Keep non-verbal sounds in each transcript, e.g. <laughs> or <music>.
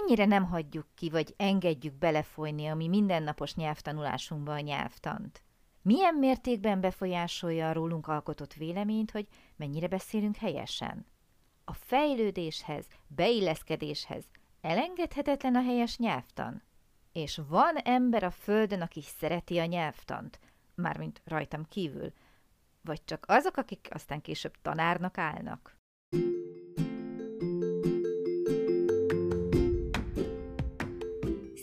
mennyire nem hagyjuk ki, vagy engedjük belefolyni a mi mindennapos nyelvtanulásunkba a nyelvtant? Milyen mértékben befolyásolja a rólunk alkotott véleményt, hogy mennyire beszélünk helyesen? A fejlődéshez, beilleszkedéshez elengedhetetlen a helyes nyelvtan? És van ember a földön, aki szereti a nyelvtant, mármint rajtam kívül, vagy csak azok, akik aztán később tanárnak állnak?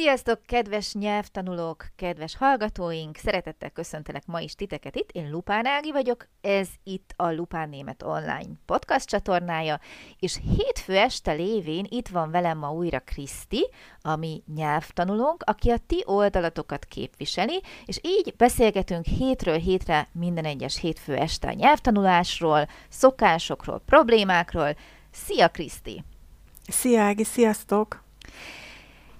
Sziasztok, kedves nyelvtanulók, kedves hallgatóink! Szeretettel köszöntelek ma is titeket itt. Én Lupán Ági vagyok, ez itt a Lupán Német Online podcast csatornája, és hétfő este lévén itt van velem ma újra Kriszti, ami nyelvtanulónk, aki a ti oldalatokat képviseli, és így beszélgetünk hétről hétre minden egyes hétfő este a nyelvtanulásról, szokásokról, problémákról. Szia, Kriszti! Szia, Ági, sziasztok!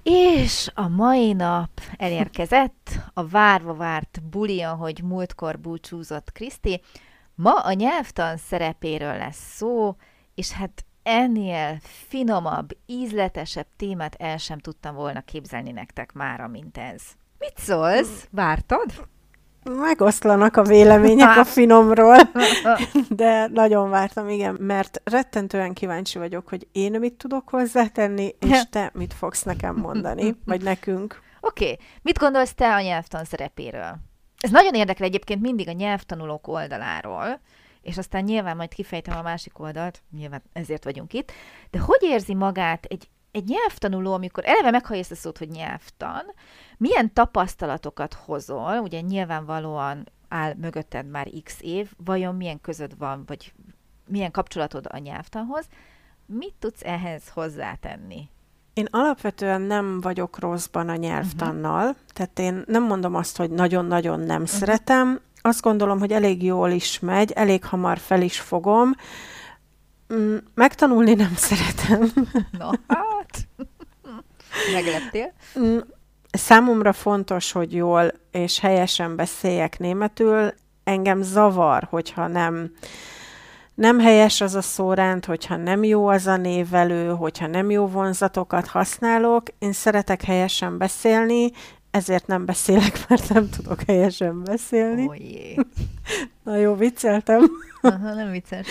És a mai nap elérkezett a várva várt buli, ahogy múltkor búcsúzott Kriszti. Ma a nyelvtan szerepéről lesz szó, és hát ennél finomabb, ízletesebb témát el sem tudtam volna képzelni nektek mára, mint ez. Mit szólsz? Vártad? Megoszlanak a vélemények a <laughs> finomról, de nagyon vártam, igen, mert rettentően kíváncsi vagyok, hogy én mit tudok hozzátenni, és te mit fogsz nekem mondani, vagy nekünk. Oké, okay. mit gondolsz te a nyelvtan szerepéről? Ez nagyon érdekel egyébként mindig a nyelvtanulók oldaláról, és aztán nyilván majd kifejtem a másik oldalt, nyilván ezért vagyunk itt, de hogy érzi magát egy egy nyelvtanuló, amikor eleve meghallja ezt a szót, hogy nyelvtan, milyen tapasztalatokat hozol, ugye nyilvánvalóan áll mögötted már x év, vajon milyen közöd van, vagy milyen kapcsolatod a nyelvtanhoz, mit tudsz ehhez hozzátenni? Én alapvetően nem vagyok rosszban a nyelvtannal, uh-huh. tehát én nem mondom azt, hogy nagyon-nagyon nem uh-huh. szeretem, azt gondolom, hogy elég jól is megy, elég hamar fel is fogom, Mm, megtanulni nem szeretem. Hát, megleptél. Mm, számomra fontos, hogy jól és helyesen beszéljek németül. Engem zavar, hogyha nem nem helyes az a szórend, hogyha nem jó az a névelő, hogyha nem jó vonzatokat használok. Én szeretek helyesen beszélni, ezért nem beszélek, <laughs> mert nem tudok helyesen beszélni. Oh, jé. <laughs> Na jó, vicceltem. Aha, nem vicces.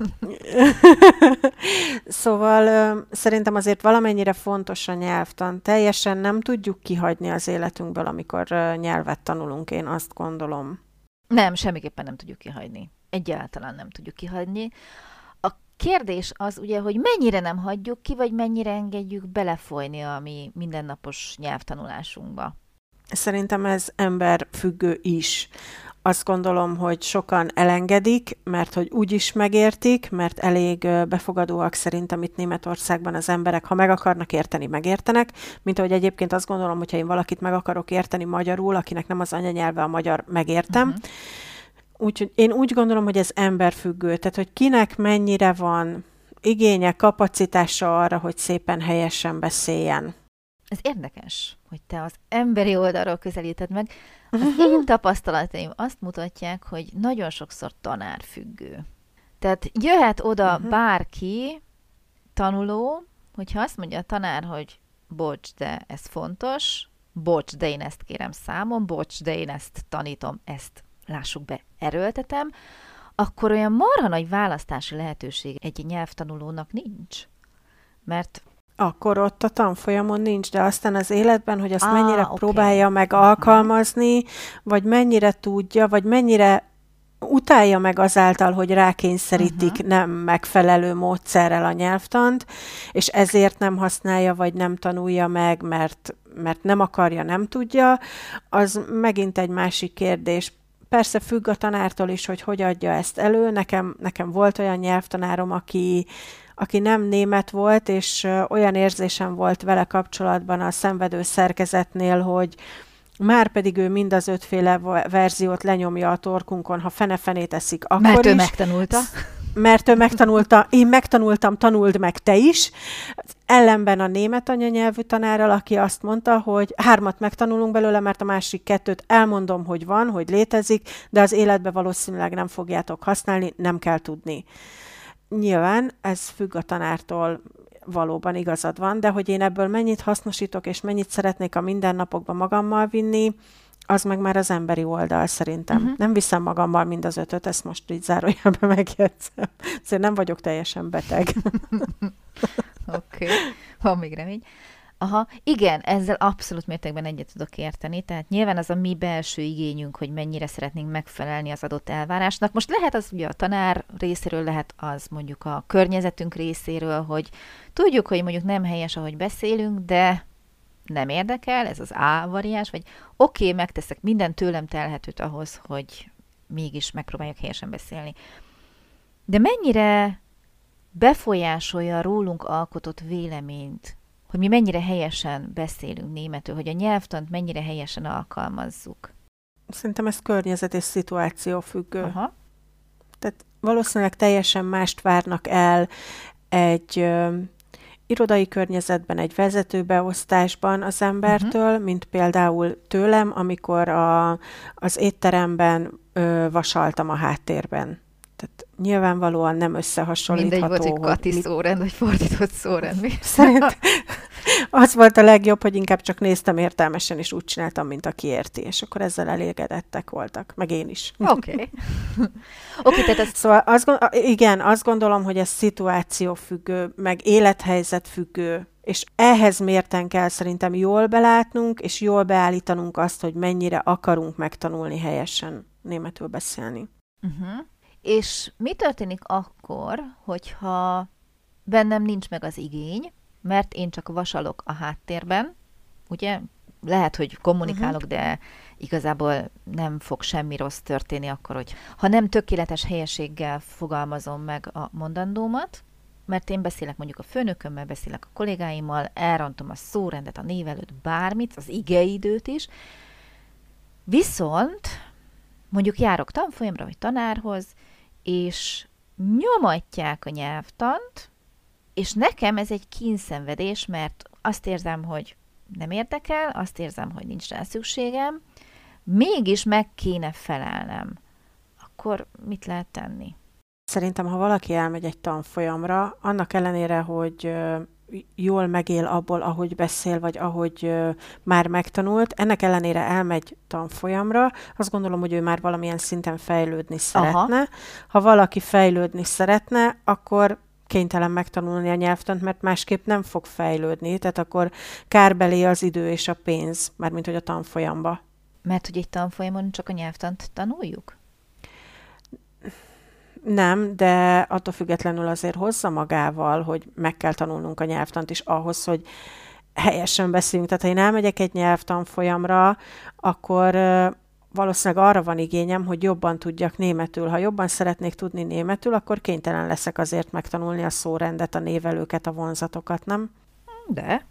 <laughs> <laughs> szóval szerintem azért valamennyire fontos a nyelvtan. Teljesen nem tudjuk kihagyni az életünkből, amikor nyelvet tanulunk, én azt gondolom. Nem, semmiképpen nem tudjuk kihagyni. Egyáltalán nem tudjuk kihagyni. A kérdés az ugye, hogy mennyire nem hagyjuk ki, vagy mennyire engedjük belefolyni a mi mindennapos nyelvtanulásunkba. Szerintem ez ember függő is azt gondolom, hogy sokan elengedik, mert hogy úgy is megértik, mert elég befogadóak szerintem itt Németországban az emberek, ha meg akarnak érteni, megértenek, mint ahogy egyébként azt gondolom, hogyha én valakit meg akarok érteni magyarul, akinek nem az anyanyelve a magyar, megértem. Uh-huh. Úgyhogy én úgy gondolom, hogy ez emberfüggő, tehát hogy kinek mennyire van igénye, kapacitása arra, hogy szépen helyesen beszéljen. Ez érdekes, hogy te az emberi oldalról közelíted meg. Az én tapasztalataim azt mutatják, hogy nagyon sokszor tanárfüggő. Tehát jöhet oda uh-huh. bárki, tanuló, hogyha azt mondja a tanár, hogy bocs, de ez fontos, bocs, de én ezt kérem számon, bocs, de én ezt tanítom, ezt lássuk be, erőltetem, akkor olyan marha nagy választási lehetőség egy nyelvtanulónak nincs. Mert akkor ott a tanfolyamon nincs, de aztán az életben, hogy azt ah, mennyire okay. próbálja meg alkalmazni, vagy mennyire tudja, vagy mennyire utálja meg azáltal, hogy rákényszerítik uh-huh. nem megfelelő módszerrel a nyelvtant, és ezért nem használja, vagy nem tanulja meg, mert, mert nem akarja, nem tudja, az megint egy másik kérdés. Persze függ a tanártól is, hogy hogy adja ezt elő. Nekem, nekem volt olyan nyelvtanárom, aki aki nem német volt, és olyan érzésem volt vele kapcsolatban a szenvedő szerkezetnél, hogy már pedig ő mind az ötféle verziót lenyomja a torkunkon, ha fene-fenét eszik, akkor Mert is. ő megtanulta. Mert ő megtanulta, én megtanultam, tanuld meg te is. Ellenben a német anyanyelvű tanárral, aki azt mondta, hogy hármat megtanulunk belőle, mert a másik kettőt elmondom, hogy van, hogy létezik, de az életbe valószínűleg nem fogjátok használni, nem kell tudni. Nyilván ez függ a tanártól, valóban igazad van, de hogy én ebből mennyit hasznosítok, és mennyit szeretnék a mindennapokban magammal vinni, az meg már az emberi oldal szerintem. Uh-huh. Nem viszem magammal mind az ötöt, ezt most így zárójelben <laughs> megjegyzem. Szóval nem vagyok teljesen beteg. <laughs> Oké, okay. van még remény. Aha, igen, ezzel abszolút mértékben egyet tudok érteni, tehát nyilván az a mi belső igényünk, hogy mennyire szeretnénk megfelelni az adott elvárásnak. Most lehet az ugye a tanár részéről, lehet az mondjuk a környezetünk részéről, hogy tudjuk, hogy mondjuk nem helyes, ahogy beszélünk, de nem érdekel, ez az A variáns, vagy oké, okay, megteszek minden tőlem telhetőt ahhoz, hogy mégis megpróbáljak helyesen beszélni. De mennyire befolyásolja a rólunk alkotott véleményt hogy mi mennyire helyesen beszélünk németül, hogy a nyelvtant mennyire helyesen alkalmazzuk. Szerintem ez környezet és szituáció függő. Aha. Tehát valószínűleg teljesen mást várnak el egy ö, irodai környezetben, egy vezetőbeosztásban az embertől, uh-huh. mint például tőlem, amikor a, az étteremben ö, vasaltam a háttérben. Nyilvánvalóan nem összehasonlítható. Mindegy volt, hogy Kati mit... szórend, vagy fordított szórend. Mi? Szerint <laughs> az volt a legjobb, hogy inkább csak néztem értelmesen, és úgy csináltam, mint aki érti, és akkor ezzel elégedettek voltak, meg én is. Oké. <laughs> Okay. okay, tehát ez... Szóval azt, igen, azt gondolom, hogy ez szituáció függő, meg élethelyzet függő, és ehhez mérten kell szerintem jól belátnunk, és jól beállítanunk azt, hogy mennyire akarunk megtanulni helyesen németül beszélni. Uh-huh. És mi történik akkor, hogyha bennem nincs meg az igény, mert én csak vasalok a háttérben, ugye? Lehet, hogy kommunikálok, uh-huh. de igazából nem fog semmi rossz történni akkor, hogy ha nem tökéletes helyeséggel fogalmazom meg a mondandómat, mert én beszélek mondjuk a főnökömmel, beszélek a kollégáimmal, elrontom a szórendet, a név előtt bármit, az igeidőt is, viszont mondjuk járok tanfolyamra, vagy tanárhoz, és nyomatják a nyelvtant, és nekem ez egy kínszenvedés, mert azt érzem, hogy nem érdekel, azt érzem, hogy nincs rá szükségem, mégis meg kéne felelnem. Akkor mit lehet tenni? Szerintem, ha valaki elmegy egy tanfolyamra, annak ellenére, hogy jól megél abból, ahogy beszél, vagy ahogy már megtanult, ennek ellenére elmegy tanfolyamra, azt gondolom, hogy ő már valamilyen szinten fejlődni szeretne. Aha. Ha valaki fejlődni szeretne, akkor kénytelen megtanulni a nyelvtant, mert másképp nem fog fejlődni, tehát akkor kárbelé az idő és a pénz, mármint hogy a tanfolyamba. Mert hogy egy tanfolyamon csak a nyelvtant tanuljuk? Nem, de attól függetlenül azért hozza magával, hogy meg kell tanulnunk a nyelvtant is ahhoz, hogy helyesen beszéljünk. Tehát ha én elmegyek egy nyelvtanfolyamra, akkor valószínűleg arra van igényem, hogy jobban tudjak németül. Ha jobban szeretnék tudni németül, akkor kénytelen leszek azért megtanulni a szórendet, a névelőket, a vonzatokat, nem? De.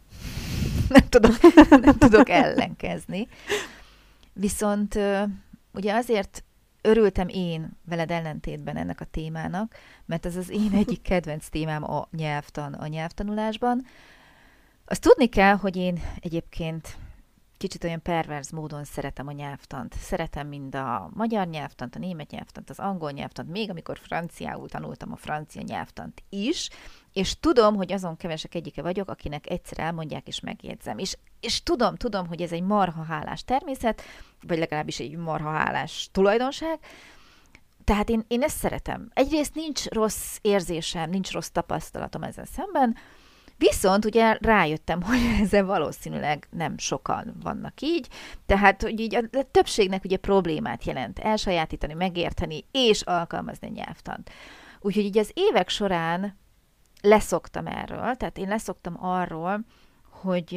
<laughs> Nem tudok, nem tudok ellenkezni. Viszont ugye azért örültem én veled ellentétben ennek a témának, mert ez az én <laughs> egyik kedvenc témám a nyelvtan, a nyelvtanulásban. Azt tudni kell, hogy én egyébként kicsit olyan perverz módon szeretem a nyelvtant. Szeretem mind a magyar nyelvtant, a német nyelvtant, az angol nyelvtant, még amikor franciául tanultam a francia nyelvtant is, és tudom, hogy azon kevesek egyike vagyok, akinek egyszer elmondják és megjegyzem. És, és tudom, tudom, hogy ez egy marha hálás természet, vagy legalábbis egy marha hálás tulajdonság, tehát én, én ezt szeretem. Egyrészt nincs rossz érzésem, nincs rossz tapasztalatom ezzel szemben, Viszont ugye rájöttem, <laughs> hogy ezzel valószínűleg nem sokan vannak így, tehát hogy így a többségnek ugye problémát jelent elsajátítani, megérteni és alkalmazni a nyelvtant. Úgyhogy így az évek során leszoktam erről, tehát én leszoktam arról, hogy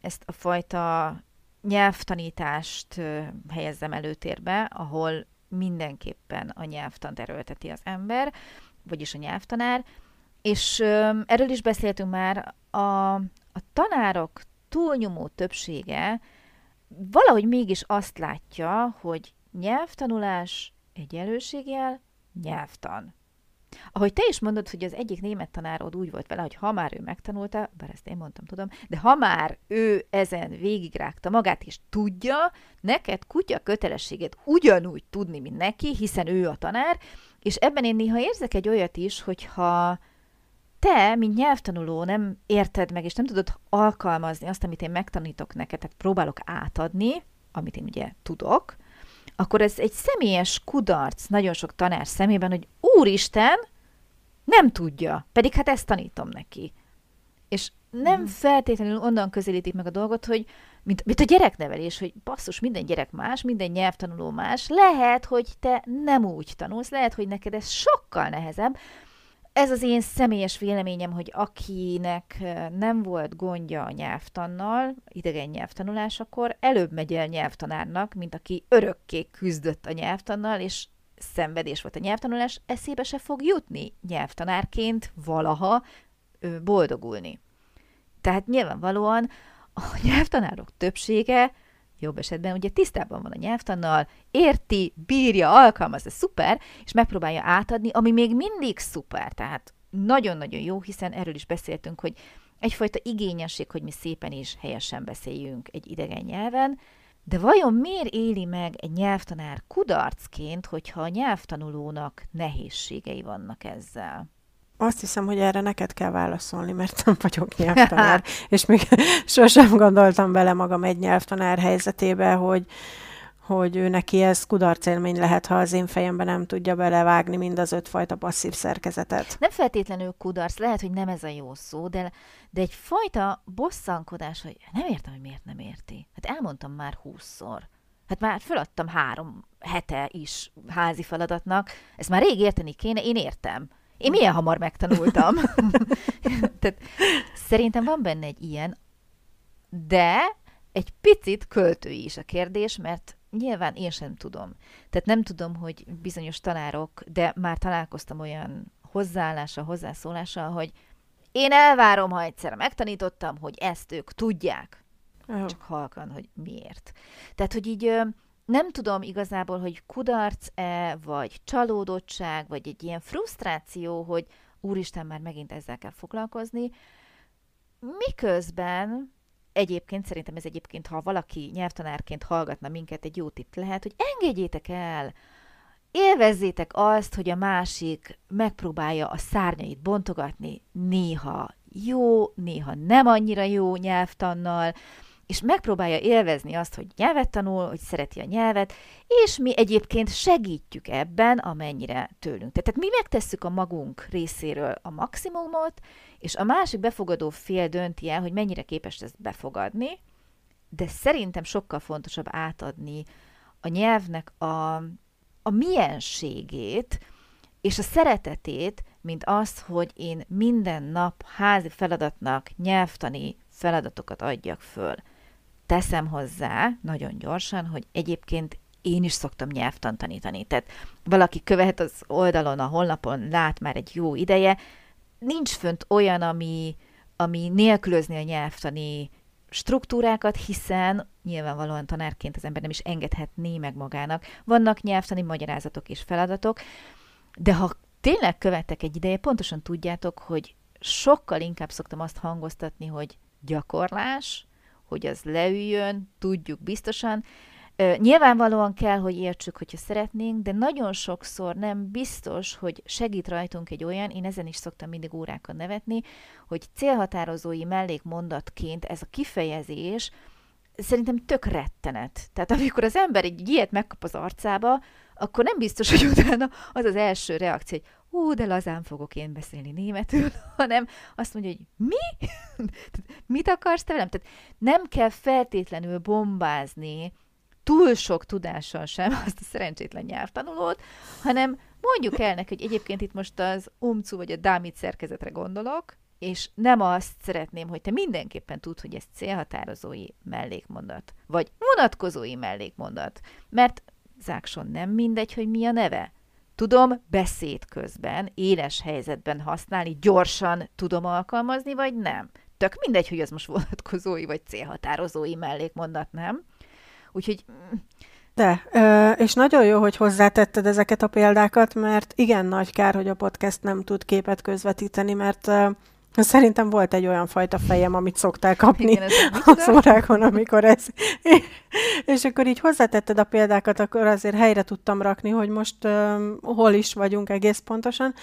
ezt a fajta nyelvtanítást helyezzem előtérbe, ahol mindenképpen a nyelvtant erőlteti az ember, vagyis a nyelvtanár, És erről is beszéltünk már, a, a tanárok túlnyomó többsége valahogy mégis azt látja, hogy nyelvtanulás egyenlőségjel nyelvtan. Ahogy te is mondod, hogy az egyik német tanárod úgy volt vele, hogy ha már ő megtanulta, bár ezt én mondtam, tudom, de ha már ő ezen végigrágta magát, és tudja, neked kutya kötelességet ugyanúgy tudni, mint neki, hiszen ő a tanár, és ebben én néha érzek egy olyat is, hogyha te, mint nyelvtanuló nem érted meg, és nem tudod alkalmazni azt, amit én megtanítok neked, tehát próbálok átadni, amit én ugye tudok, akkor ez egy személyes kudarc nagyon sok tanár szemében, hogy úristen, nem tudja, pedig hát ezt tanítom neki. És nem mm. feltétlenül onnan közelítik meg a dolgot, hogy mint, mint a gyereknevelés, hogy basszus, minden gyerek más, minden nyelvtanuló más, lehet, hogy te nem úgy tanulsz, lehet, hogy neked ez sokkal nehezebb, ez az én személyes véleményem, hogy akinek nem volt gondja a nyelvtannal, idegen nyelvtanulásakor, előbb megy el nyelvtanárnak, mint aki örökké küzdött a nyelvtannal, és szenvedés volt a nyelvtanulás, eszébe se fog jutni nyelvtanárként valaha boldogulni. Tehát nyilvánvalóan a nyelvtanárok többsége jobb esetben. Ugye tisztában van a nyelvtannal, érti, bírja, alkalmazza, szuper, és megpróbálja átadni, ami még mindig szuper, tehát nagyon-nagyon jó, hiszen erről is beszéltünk, hogy egyfajta igényesség, hogy mi szépen és helyesen beszéljünk egy idegen nyelven, de vajon miért éli meg egy nyelvtanár kudarcként, hogyha a nyelvtanulónak nehézségei vannak ezzel? Azt hiszem, hogy erre neked kell válaszolni, mert nem vagyok nyelvtanár, <laughs> és még <laughs> sosem gondoltam bele magam egy nyelvtanár helyzetébe, hogy, hogy ő neki ez kudarcélmény lehet, ha az én fejemben nem tudja belevágni mind az ötfajta passzív szerkezetet. Nem feltétlenül kudarc, lehet, hogy nem ez a jó szó, de, de egy fajta bosszankodás, hogy nem értem, hogy miért nem érti. Hát elmondtam már húszszor. Hát már föladtam három hete is házi feladatnak, ezt már rég érteni kéne, én értem. Én milyen hamar megtanultam. <laughs> Tehát szerintem van benne egy ilyen, de egy picit költői is a kérdés, mert nyilván én sem tudom. Tehát nem tudom, hogy bizonyos tanárok, de már találkoztam olyan hozzáállással, hozzászólással, hogy én elvárom, ha egyszer megtanítottam, hogy ezt ők tudják. Oh. Csak halkan, hogy miért. Tehát, hogy így nem tudom igazából, hogy kudarc-e, vagy csalódottság, vagy egy ilyen frusztráció, hogy úristen, már megint ezzel kell foglalkozni, miközben egyébként szerintem ez egyébként, ha valaki nyelvtanárként hallgatna minket, egy jó tipp lehet, hogy engedjétek el, élvezzétek azt, hogy a másik megpróbálja a szárnyait bontogatni, néha jó, néha nem annyira jó nyelvtannal, és megpróbálja élvezni azt, hogy nyelvet tanul, hogy szereti a nyelvet, és mi egyébként segítjük ebben, amennyire tőlünk. Tehát mi megtesszük a magunk részéről a maximumot, és a másik befogadó fél dönti el, hogy mennyire képes ezt befogadni, de szerintem sokkal fontosabb átadni a nyelvnek a, a mienségét, és a szeretetét, mint az, hogy én minden nap házi feladatnak nyelvtani feladatokat adjak föl teszem hozzá nagyon gyorsan, hogy egyébként én is szoktam nyelvtan tanítani. Tehát valaki követ az oldalon, a honlapon, lát már egy jó ideje, nincs fönt olyan, ami, ami nélkülözni a nyelvtani struktúrákat, hiszen nyilvánvalóan tanárként az ember nem is engedhetné meg magának. Vannak nyelvtani magyarázatok és feladatok, de ha tényleg követtek egy ideje, pontosan tudjátok, hogy sokkal inkább szoktam azt hangoztatni, hogy gyakorlás, hogy az leüljön, tudjuk biztosan. Nyilvánvalóan kell, hogy értsük, hogyha szeretnénk, de nagyon sokszor nem biztos, hogy segít rajtunk egy olyan, én ezen is szoktam mindig órákat nevetni, hogy célhatározói mellékmondatként ez a kifejezés szerintem tök rettenet. Tehát amikor az ember egy ilyet megkap az arcába, akkor nem biztos, hogy utána az az első reakció, hogy ú, de lazán fogok én beszélni németül, <laughs> hanem azt mondja, hogy mi? <laughs> Mit akarsz te velem? Tehát nem kell feltétlenül bombázni túl sok tudással sem <laughs> azt a szerencsétlen nyelvtanulót, hanem mondjuk el neki, hogy egyébként itt most az umcu vagy a dámit szerkezetre gondolok, és nem azt szeretném, hogy te mindenképpen tud, hogy ez célhatározói mellékmondat, vagy vonatkozói mellékmondat, mert Zákson nem mindegy, hogy mi a neve. Tudom beszéd közben, éles helyzetben használni, gyorsan tudom alkalmazni, vagy nem. Tök mindegy, hogy ez most vonatkozói vagy célhatározói mellékmondat, nem? Úgyhogy... Mm, De, és nagyon jó, hogy hozzátetted ezeket a példákat, mert igen nagy kár, hogy a podcast nem tud képet közvetíteni, mert Szerintem volt egy olyan fajta fejem, amit szoktál kapni Igen, az órákon, amikor ez... és akkor így hozzátetted a példákat, akkor azért helyre tudtam rakni, hogy most uh, hol is vagyunk egész pontosan.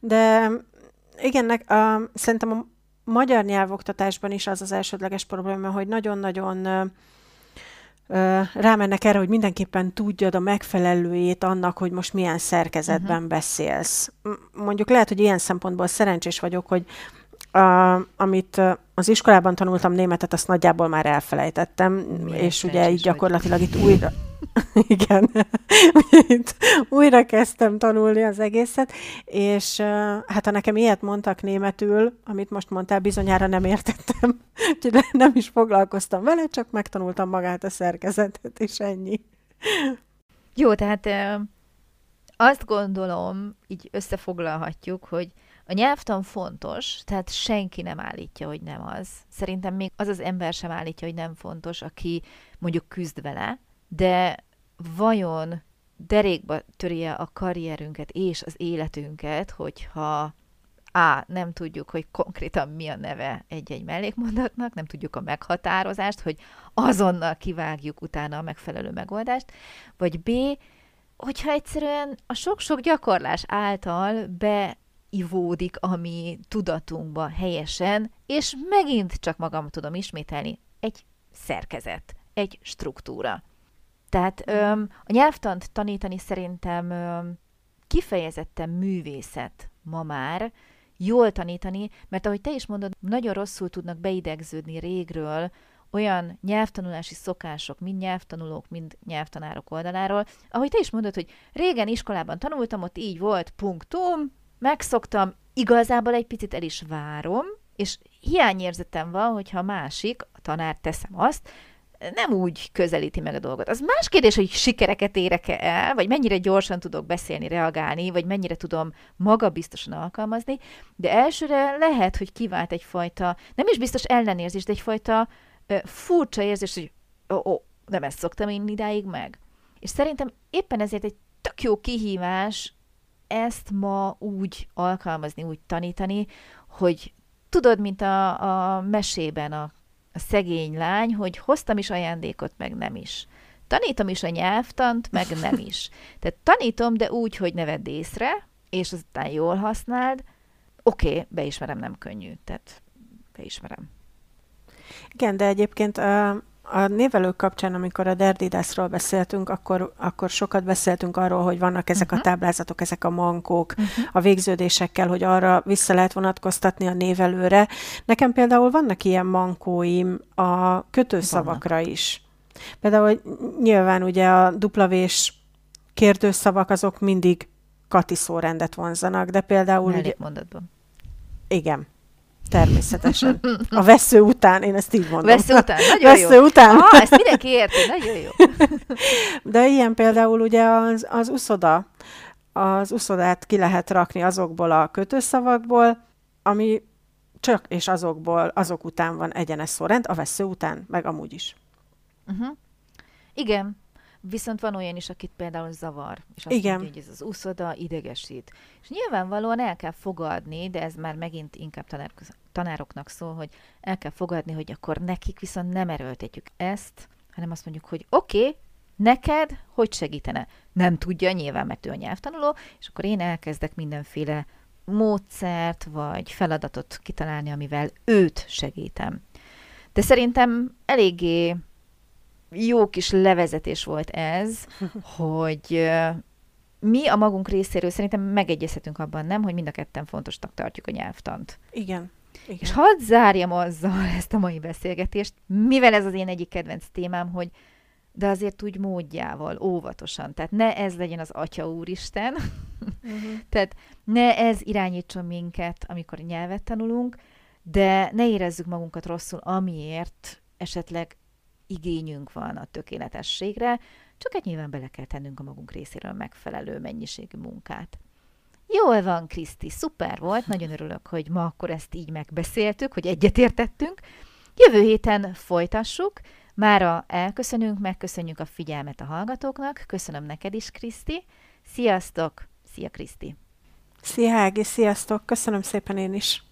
De igen, uh, szerintem a magyar nyelvoktatásban is az az elsődleges probléma, hogy nagyon-nagyon uh, rámennek erre, hogy mindenképpen tudjad a megfelelőjét annak, hogy most milyen szerkezetben uh-huh. beszélsz. Mondjuk lehet, hogy ilyen szempontból szerencsés vagyok, hogy a, amit az iskolában tanultam németet, azt nagyjából már elfelejtettem, Milyen és ugye így gyakorlatilag vagy. itt újra... <laughs> Igen, <laughs> itt újra kezdtem tanulni az egészet, és hát ha nekem ilyet mondtak németül, amit most mondtál, bizonyára nem értettem, <laughs> úgyhogy nem is foglalkoztam vele, csak megtanultam magát a szerkezetet, és ennyi. Jó, tehát azt gondolom, így összefoglalhatjuk, hogy a nyelvtan fontos, tehát senki nem állítja, hogy nem az. Szerintem még az az ember sem állítja, hogy nem fontos, aki mondjuk küzd vele, de vajon derékba törje a karrierünket és az életünket, hogyha A. Nem tudjuk, hogy konkrétan mi a neve egy-egy mellékmondatnak, nem tudjuk a meghatározást, hogy azonnal kivágjuk utána a megfelelő megoldást, vagy B. Hogyha egyszerűen a sok-sok gyakorlás által be ivódik ami tudatunkba helyesen, és megint csak magam tudom ismételni, egy szerkezet, egy struktúra. Tehát öm, a nyelvtant tanítani szerintem öm, kifejezetten művészet ma már, jól tanítani, mert ahogy te is mondod, nagyon rosszul tudnak beidegződni régről olyan nyelvtanulási szokások, mind nyelvtanulók, mind nyelvtanárok oldaláról, ahogy te is mondod, hogy régen iskolában tanultam, ott így volt, punktum, megszoktam, igazából egy picit el is várom, és hiányérzetem van, hogyha a másik, a tanár teszem azt, nem úgy közelíti meg a dolgot. Az más kérdés, hogy sikereket érek-e el, vagy mennyire gyorsan tudok beszélni, reagálni, vagy mennyire tudom magabiztosan alkalmazni, de elsőre lehet, hogy kivált egyfajta, nem is biztos ellenérzés, de egyfajta ö, furcsa érzés, hogy ó, oh, nem ezt szoktam én idáig meg. És szerintem éppen ezért egy tök jó kihívás ezt ma úgy alkalmazni, úgy tanítani, hogy tudod, mint a, a mesében a, a szegény lány, hogy hoztam is ajándékot, meg nem is. Tanítom is a nyelvtant, meg nem is. <laughs> Tehát tanítom, de úgy, hogy ne vedd észre, és aztán jól használd. Oké, okay, beismerem, nem könnyű. Tehát beismerem. Igen, de egyébként uh a névelők kapcsán, amikor a Derdidászról beszéltünk, akkor, akkor sokat beszéltünk arról, hogy vannak ezek uh-huh. a mhm. táblázatok, ezek a mankók, uh-huh. a végződésekkel, hogy arra vissza lehet vonatkoztatni a névelőre. Nekem például vannak ilyen mankóim a kötőszavakra vannak. is. Például nyilván ugye a duplavés kérdőszavak azok mindig kati szórendet vonzanak, de például... Ugye, mondatban. Igen. Természetesen. A vesző után, én ezt így mondom. Vesző után, nagyon vesző jó. után. Ah, ezt mindenki érti, nagyon jó. <laughs> De ilyen például ugye az, az uszoda, az uszodát ki lehet rakni azokból a kötőszavakból, ami csak és azokból, azok után van egyenes szórend, a vesző után, meg amúgy is. Uh-huh. Igen, Viszont van olyan is, akit például zavar, és azt Igen. mondja, hogy ez az úszoda idegesít. És nyilvánvalóan el kell fogadni, de ez már megint inkább tanár, tanároknak szól, hogy el kell fogadni, hogy akkor nekik viszont nem erőltetjük ezt, hanem azt mondjuk, hogy oké, okay, neked hogy segítene? Nem tudja nyilván, mert ő a nyelvtanuló, és akkor én elkezdek mindenféle módszert vagy feladatot kitalálni, amivel őt segítem. De szerintem eléggé jó kis levezetés volt ez, hogy mi a magunk részéről szerintem megegyezhetünk abban, nem, hogy mind a ketten fontosnak tartjuk a nyelvtant. Igen. Igen. És hadd zárjam azzal ezt a mai beszélgetést, mivel ez az én egyik kedvenc témám, hogy de azért úgy módjával, óvatosan. Tehát ne ez legyen az Atya Úristen, uh-huh. <laughs> tehát ne ez irányítson minket, amikor nyelvet tanulunk, de ne érezzük magunkat rosszul, amiért esetleg igényünk van a tökéletességre, csak egy nyilván bele kell tennünk a magunk részéről megfelelő mennyiségű munkát. Jól van, Kriszti, szuper volt, nagyon örülök, hogy ma akkor ezt így megbeszéltük, hogy egyetértettünk. Jövő héten folytassuk, Mára elköszönünk, megköszönjük a figyelmet a hallgatóknak, köszönöm neked is, Kriszti. Sziasztok! Szia, Kriszti! Szia, Ági, sziasztok! Köszönöm szépen én is!